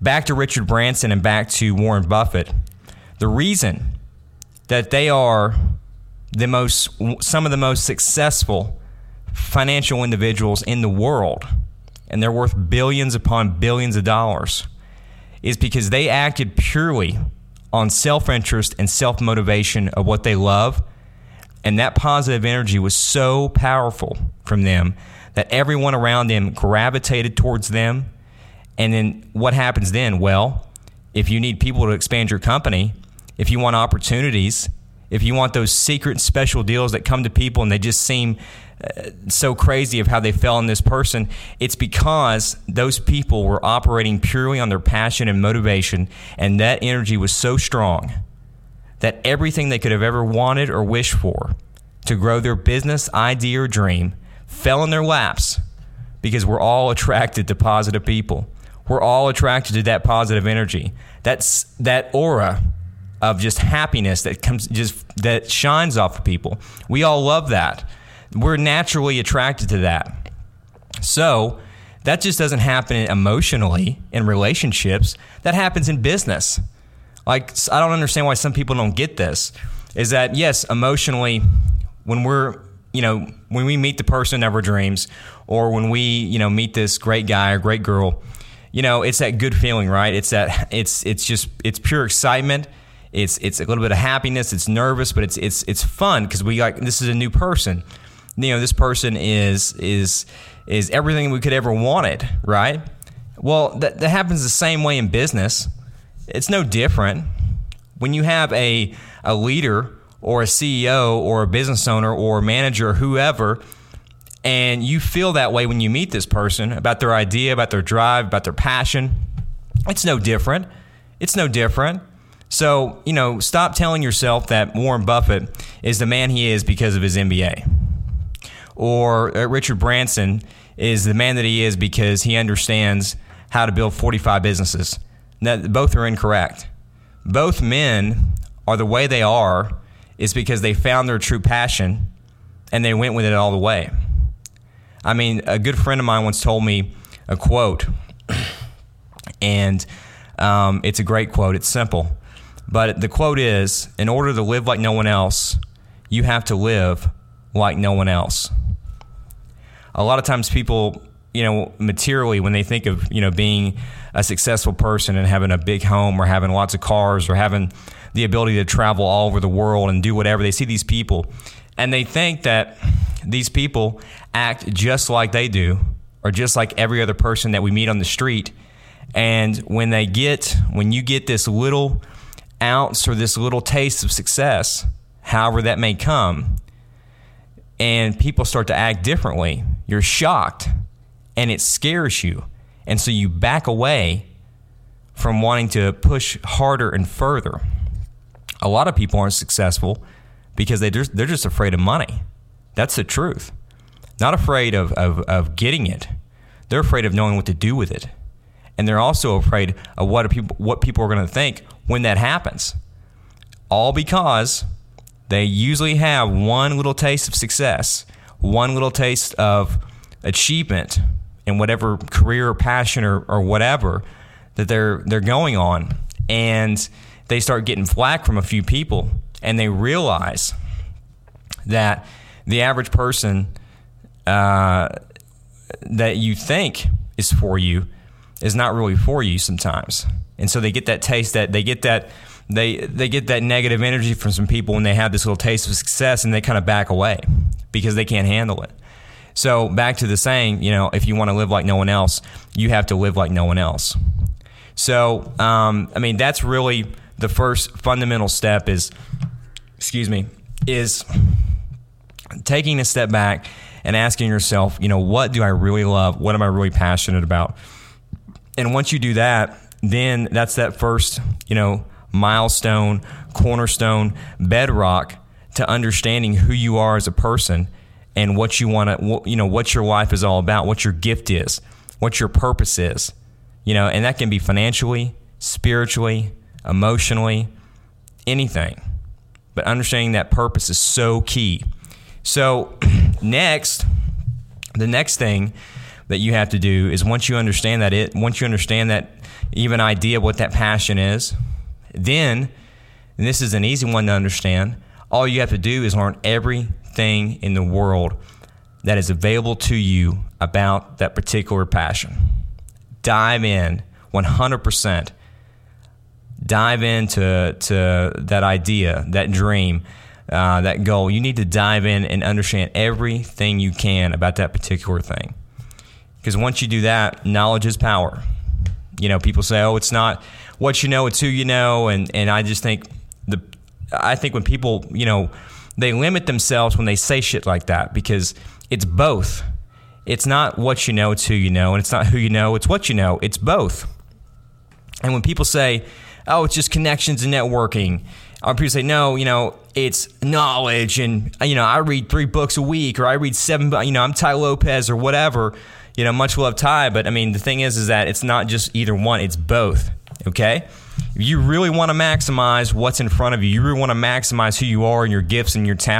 back to Richard Branson and back to Warren Buffett, the reason that they are the most some of the most successful financial individuals in the world and they're worth billions upon billions of dollars is because they acted purely on self-interest and self-motivation of what they love and that positive energy was so powerful from them that everyone around them gravitated towards them and then what happens then well if you need people to expand your company if you want opportunities, if you want those secret special deals that come to people and they just seem uh, so crazy of how they fell in this person, it's because those people were operating purely on their passion and motivation, and that energy was so strong that everything they could have ever wanted or wished for to grow their business, idea, or dream fell in their laps because we're all attracted to positive people. We're all attracted to that positive energy. That's that aura of just happiness that comes just that shines off of people. We all love that. We're naturally attracted to that. So, that just doesn't happen emotionally in relationships. That happens in business. Like I don't understand why some people don't get this. Is that yes, emotionally when we're you know, when we meet the person of our dreams or when we, you know, meet this great guy or great girl, you know, it's that good feeling, right? It's that it's it's just it's pure excitement it's it's a little bit of happiness. It's nervous, but it's it's it's fun because we like this is a new person. You know, this person is is is everything we could ever wanted, right? Well, that, that happens the same way in business. It's no different. When you have a a leader or a CEO or a business owner or a manager or whoever, and you feel that way when you meet this person about their idea, about their drive, about their passion, it's no different. It's no different. So, you know, stop telling yourself that Warren Buffett is the man he is because of his MBA. Or uh, Richard Branson is the man that he is because he understands how to build 45 businesses. Now, both are incorrect. Both men are the way they are is because they found their true passion and they went with it all the way. I mean, a good friend of mine once told me a quote, and um, it's a great quote. It's simple. But the quote is In order to live like no one else, you have to live like no one else. A lot of times people, you know, materially, when they think of, you know, being a successful person and having a big home or having lots of cars or having the ability to travel all over the world and do whatever, they see these people and they think that these people act just like they do or just like every other person that we meet on the street. And when they get, when you get this little ounce or this little taste of success, however that may come, and people start to act differently, you're shocked and it scares you. And so you back away from wanting to push harder and further. A lot of people aren't successful because they just, they're just afraid of money. That's the truth. Not afraid of, of, of getting it, they're afraid of knowing what to do with it. And they're also afraid of what people, what people are going to think when that happens. All because they usually have one little taste of success, one little taste of achievement in whatever career or passion or, or whatever that they're they're going on. And they start getting flack from a few people and they realize that the average person uh, that you think is for you is not really for you sometimes and so they get that taste that they get that they they get that negative energy from some people when they have this little taste of success and they kind of back away because they can't handle it. So back to the saying, you know, if you want to live like no one else, you have to live like no one else. So um, I mean, that's really the first fundamental step is, excuse me, is taking a step back and asking yourself, you know, what do I really love? What am I really passionate about? And once you do that, then that's that first, you know, milestone, cornerstone, bedrock to understanding who you are as a person and what you want to, you know, what your life is all about, what your gift is, what your purpose is, you know, and that can be financially, spiritually, emotionally, anything. But understanding that purpose is so key. So, next, the next thing that you have to do is once you understand that it, once you understand that even idea what that passion is, then, and this is an easy one to understand, all you have to do is learn everything in the world that is available to you about that particular passion. Dive in 100%. Dive into to that idea, that dream, uh, that goal. You need to dive in and understand everything you can about that particular thing. Because once you do that, knowledge is power. You know, people say, "Oh, it's not what you know; it's who you know," and and I just think the I think when people, you know, they limit themselves when they say shit like that because it's both. It's not what you know; it's who you know, and it's not who you know; it's what you know. It's both. And when people say, "Oh, it's just connections and networking," or people say, "No, you know, it's knowledge," and you know, I read three books a week, or I read seven. You know, I'm Tai Lopez, or whatever you know, much love Tai, but I mean, the thing is, is that it's not just either one; it's both. Okay. If you really want to maximize what's in front of you, you really want to maximize who you are and your gifts and your talents